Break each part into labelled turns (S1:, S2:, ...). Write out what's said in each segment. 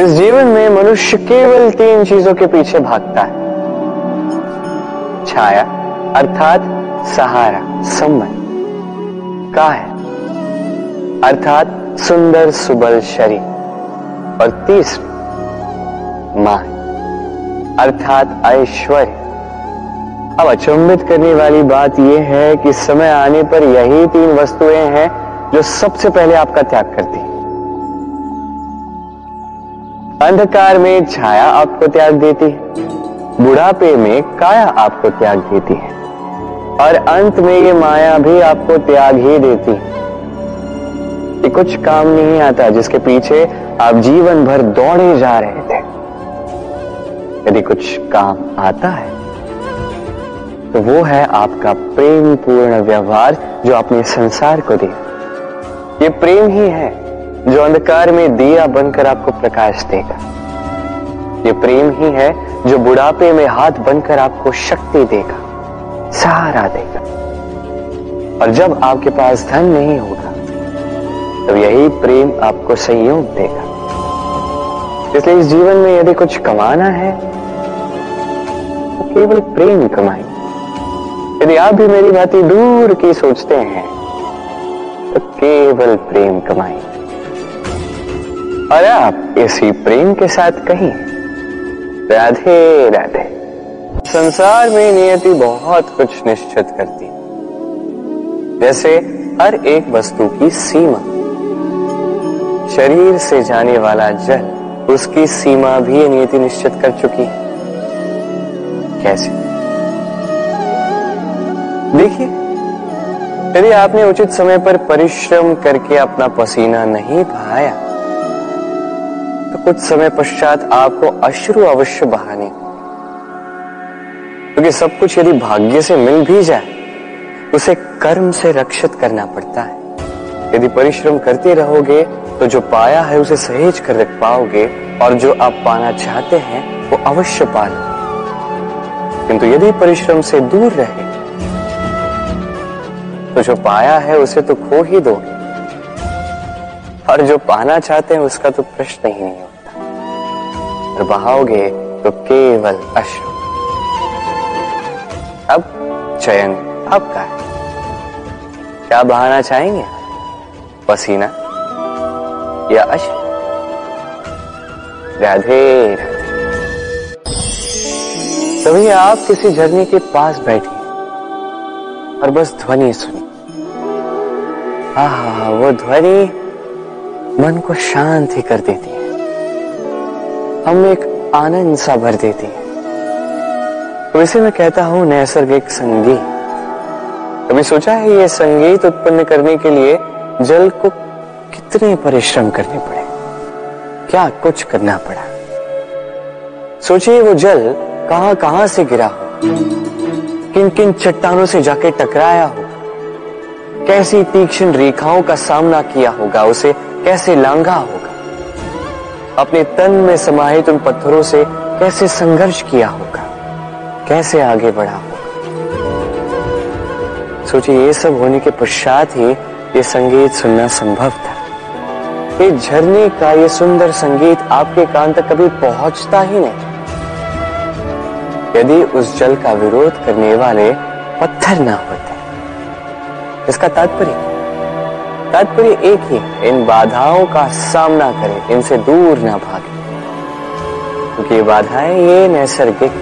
S1: इस जीवन में मनुष्य केवल तीन चीज़ों के पीछे भागता है। छाया, अर्थात सहारा, संबंध। का है अर्थात सुंदर सुबल शरीर। और तीसरी, माँ। अर्थात ऐश्वर्य। अब अचंभित करने वाली बात यह है कि समय आने पर यही तीन वस्तुएँ हैं जो सबसे पहले आपका त्याग करती है। अंधकार में छाया आपको त्याग देती है। बुढ़ापे में काया आपको त्याग देती है। और अंत में ये माया भी आपको त्याग ही देती है। ये कुछ काम नहीं आता जिसके पीछे आप जीवन भर दौड़े जा रहे थे। यदि कुछ काम आता है तो वो है आपका प्रेम पूर्ण व्यवहार जो अपने संसार को दे ये प्रेम ही है। जो अंधकार में दिया बनकर आपको प्रकाश देगा। ये प्रेम ही है जो बुढ़ापे में हाथ बनकर आपको शक्ति देगा, सहारा देगा। और जब आपके पास धन नहीं होगा, तब यही प्रेम आपको संयोग देगा। इसलिए इस जीवन में यदि कुछ कमाना है तो केवल प्रेम कमाए। यदि आप भी मेरी बातें दूर की सोचते हैं तो केवल प्रेम कमाएँ। और आप इसी प्रेम के साथ कहीं राधे राधे। संसार में नियति बहुत कुछ निश्चित करती जैसे हर एक वस्तु की सीमा। शरीर से जाने वाला जल, उसकी सीमा भी नियति निश्चित कर चुकी है। कैसे? देखिए यदि आपने उचित समय पर परिश्रम करके अपना पसीना नहीं बहाया? तो कुछ समय पश्चात आपको अश्रु अवश्य बहाने। क्योंकि सब कुछ यदि भाग्य से मिल भी जाए, उसे कर्म से रक्षित करना पड़ता है। यदि परिश्रम करते रहोगे तो जो पाया है उसे सहेज कर रख पाओगे, और जो आप पाना चाहते हैं, वो अवश्य पाना। किंतु यदि परिश्रम से दूर रहे तो जो पाया है उसे तो खो ही दोगे और जो पाना चाहते हैं, उसका तो प्रश्न ही नहीं होता और बहाओगे तो केवल अश्रु अब चयन आपका है। क्या बहाना चाहेंगे? पसीना या अश्रु राधे तभी आप किसी झरने के पास बैठे और बस ध्वनि सुनी आहा, वो ध्वनि मन को शांति कर देती है। हम एक आनंद सा भर देती है इसे मैं कहता हूँ, नैसर्गिक संगीत कभी सोचा है ये संगीत उत्पन्न करने के लिए जल को कितने परिश्रम करने पड़े? क्या कुछ करना पड़ा? सोचिए वो जल कहाँ कहाँ से गिरा हो? किन किन चट्टानों से जाके टकराया हो? कैसी तीक्ष्ण रेखाओं का सामना किया होगा? उसे कैसे लांघा होगा अपने तन में समाहित उन पत्थरों से कैसे संघर्ष किया होगा? कैसे आगे बढ़ा होगा? सोचिए, ये सब होने के पश्चात ही ये संगीत सुनना संभव था। ये झरने का ये सुंदर संगीत आपके कान तक कभी पहुँचता ही नहीं। यदि उस जल का विरोध करने वाले पत्थर ना होते, इसका तात्पर्य? तात्पर्य एक ही, इन बाधाओं का सामना करें, इनसे दूर ना भागे। क्योंकि ये बाधाएँ, ये नैसर्गिक,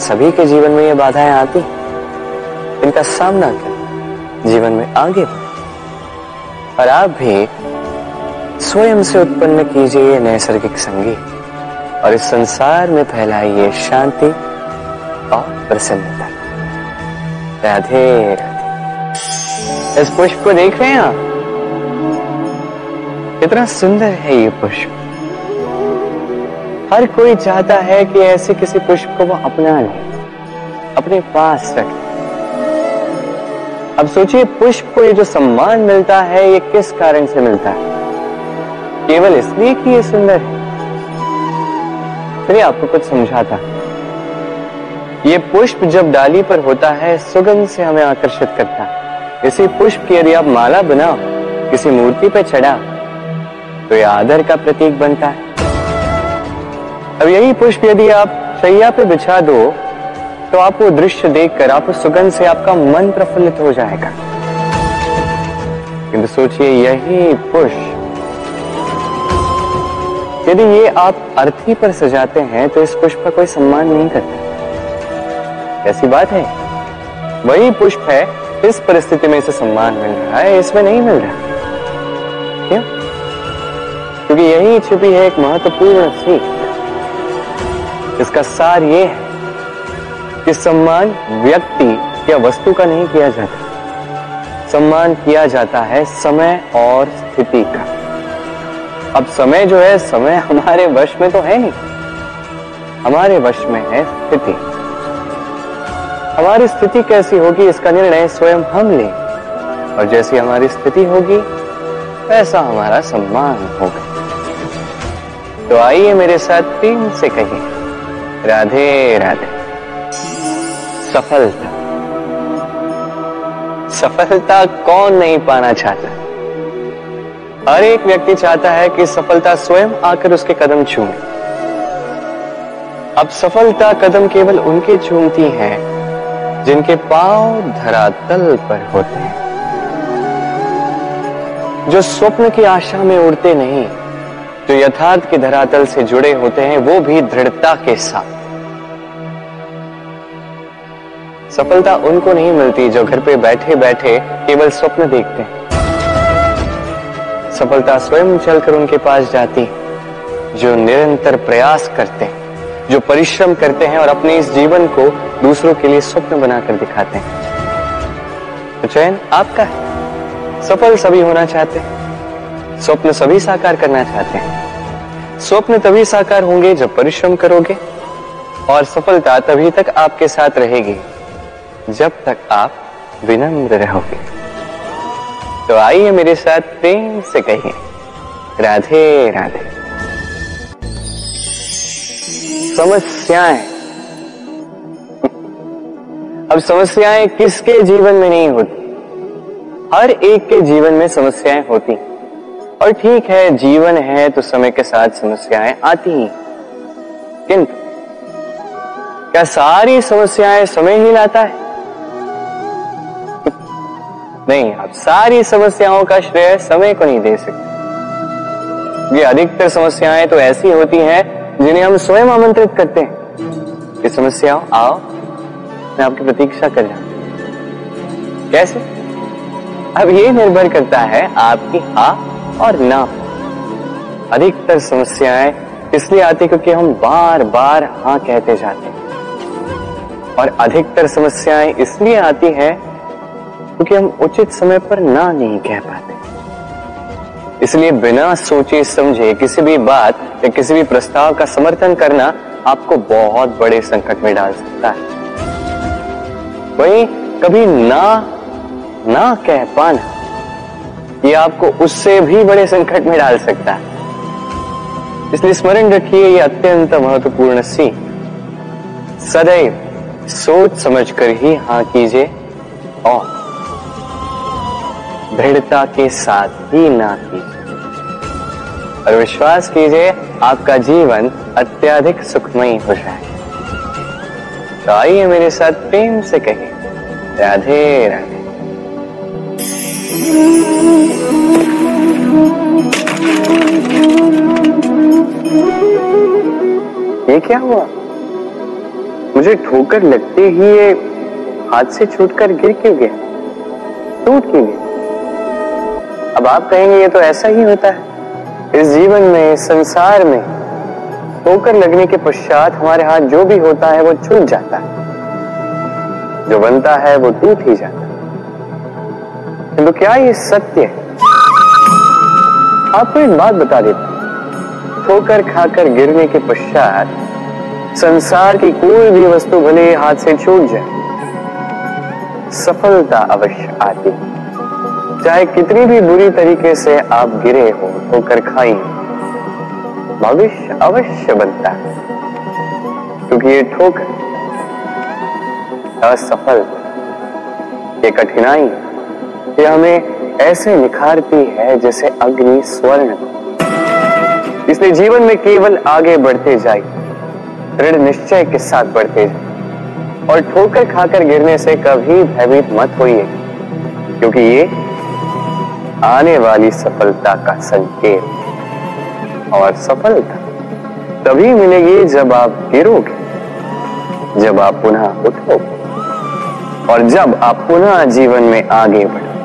S1: सभी के जीवन में ये बाधाएँ आती इनका सामना करें, जीवन में आगे बढ़े। और आप भी स्वयं से उत्पन्न कीजिए ये नैसर्गिक संगीत, और इस संसार में फैलाइए शांति और प्रसन्नता। राधे राधे। इस पुष्प को देख रहे हैं आप? कितना सुंदर है ये पुष्प। हर कोई चाहता है कि ऐसे किसी पुष्प को वो अपना ले, अपने पास रखे। अब सोचिए, पुष्प को ये जो सम्मान मिलता है, ये किस कारण से मिलता है? केवल इसलिए कि ये सुंदर है? चलिए आपको कुछ समझाता। ये पुष्प जब डाली पर होता है, सुगंध से हमें आकर्षित करता है। इसी पुष्प की यदि आप माला बनाओ, किसी मूर्ति पर चढ़ा तो यह आदर का प्रतीक बनता है। अब यही पुष्प यदि आप शैया पे बिछा दो तो आप वो दृश्य देखकर, आप उस सुगंध से आपका मन प्रफुल्लित हो जाएगा। किंतु सोचिए, यही पुष्प, यदि ये आप अर्थी पर सजाते हैं तो इस पुष्प का कोई सम्मान नहीं करता। ऐसी बात है। वही पुष्प है इस परिस्थिति में इसे सम्मान मिल रहा है, इसमें नहीं मिल रहा। क्यों? क्योंकि यही छुपी है एक महत्वपूर्ण सीख। इसका सार ये है कि सम्मान व्यक्ति या वस्तु का नहीं किया जाता। सम्मान किया जाता है समय और स्थिति का। अब समय जो है, समय हमारे वश में तो है नहीं हमारे वश में है स्थिति। हमारी स्थिति कैसी होगी, इसका निर्णय स्वयं हम लें। और जैसी हमारी स्थिति होगी, वैसा हमारा सम्मान होगा। तो आइए मेरे साथ प्रेम से कहिए, राधे राधे। सफलता। सफलता कौन नहीं पाना चाहता? हर एक व्यक्ति चाहता है कि सफलता स्वयं आकर उसके कदम चूमे अब सफलता कदम केवल उनके चूमती है जिनके पाँव धरातल पर होते हैं। जो स्वप्न की आशा में उड़ते नहीं, जो यथार्थ के धरातल से जुड़े होते हैं, वो भी दृढ़ता के साथ। सफलता उनको नहीं मिलती जो घर पे बैठे बैठे केवल स्वप्न देखते हैं। सफलता स्वयं चलकर उनके पास जाती जो निरंतर प्रयास करते हैं, जो परिश्रम करते हैं और अपने इस जीवन को दूसरों के लिए स्वप्न बनाकर दिखाते हैं। तो चयन आपका है। सफल सभी होना चाहते हैं। स्वप्न सभी साकार करना चाहते हैं। स्वप्न तभी साकार होंगे जब परिश्रम करोगे और सफलता तभी तक आपके साथ रहेगी, जब तक आप विनम्र रहोगे। तो आइए मेरे साथ प्रेम से कहिए, राधे राधे। समस्याएँ अब समस्याएँ किसके जीवन में नहीं होती? हर एक के जीवन में समस्याएँ होती। और ठीक है, जीवन है तो समय के साथ समस्याएँ आती ही। किंतु क्या सारी समस्याएँ समय ही लाता है? नहीं, आप सारी समस्याओं का श्रेय समय को नहीं दे सकते। ये अधिकतर समस्याएँ तो ऐसी होती हैं जिन्हें हम स्वयं आमंत्रित करते हैं। कि समस्याओं आओ। मैं आपकी प्रतीक्षा कर। रहा कैसे? अब ये निर्भर करता है आपकी हा और ना। अधिकतर समस्याएँ इसलिए आती क्योंकि हम बार बार हाँ कहते जाते हैं। और अधिकतर समस्याएँ इसलिए आती हैं क्योंकि हम उचित समय पर ना नहीं कह पाते। इसलिए बिना सोचे समझे किसी भी बात या किसी भी प्रस्ताव का समर्थन करना आपको बहुत बड़े संकट में डाल सकता है। वहीं कभी ना ना कह पाना, ये आपको उससे भी बड़े संकट में डाल सकता है। इसलिए स्मरण रखिए, ये अत्यंत महत्वपूर्ण सी सदैव सोच समझकर ही हाँ कीजिए, और दृढ़ता के साथ ही ना कीजिए। और विश्वास कीजिए, आपका जीवन अत्याधिक सुखमयी हो जाए। तो आइए मेरे साथ प्रेम से कहिए, राधे राधे। ये क्या हुआ? मुझे ठोकर लगते ही ये हाथ से छूटकर गिर क्यों गया? टूट क्यों गया? अब आप कहेंगे ये तो ऐसा ही होता है। इस जीवन में, इस संसार में ठोकर लगने के पश्चात हमारे हाथ जो भी होता है वो छूट जाता है। जो बनता है वो टूट ही जाता है। तो क्या ये सत्य है? आपको एक बात बता देता ठोकर खाकर गिरने के पश्चात संसार की कोई भी वस्तु भले हाथ से छूट जाए, सफलता अवश्य आती है। चाहे कितनी भी बुरी तरीके से आप गिरे हो, ठोकर खाई भविष्य अवश्य बनता है। क्योंकि ये ठोकर असफल, ये कठिनाई, ये हमें ऐसे निखारती है जैसे अग्नि स्वर्ण इसलिए जीवन में केवल आगे बढ़ते जाए दृढ़ निश्चय के साथ बढ़ते जाए और ठोकर खाकर गिरने से कभी भयभीत मत होइए, क्योंकि ये आने वाली सफलता का संकेत और सफलता तभी मिलेगी जब आप गिरोगे, जब आप पुनः उठोगे, और जब आप पुनः जीवन में आगे बढ़ोगे।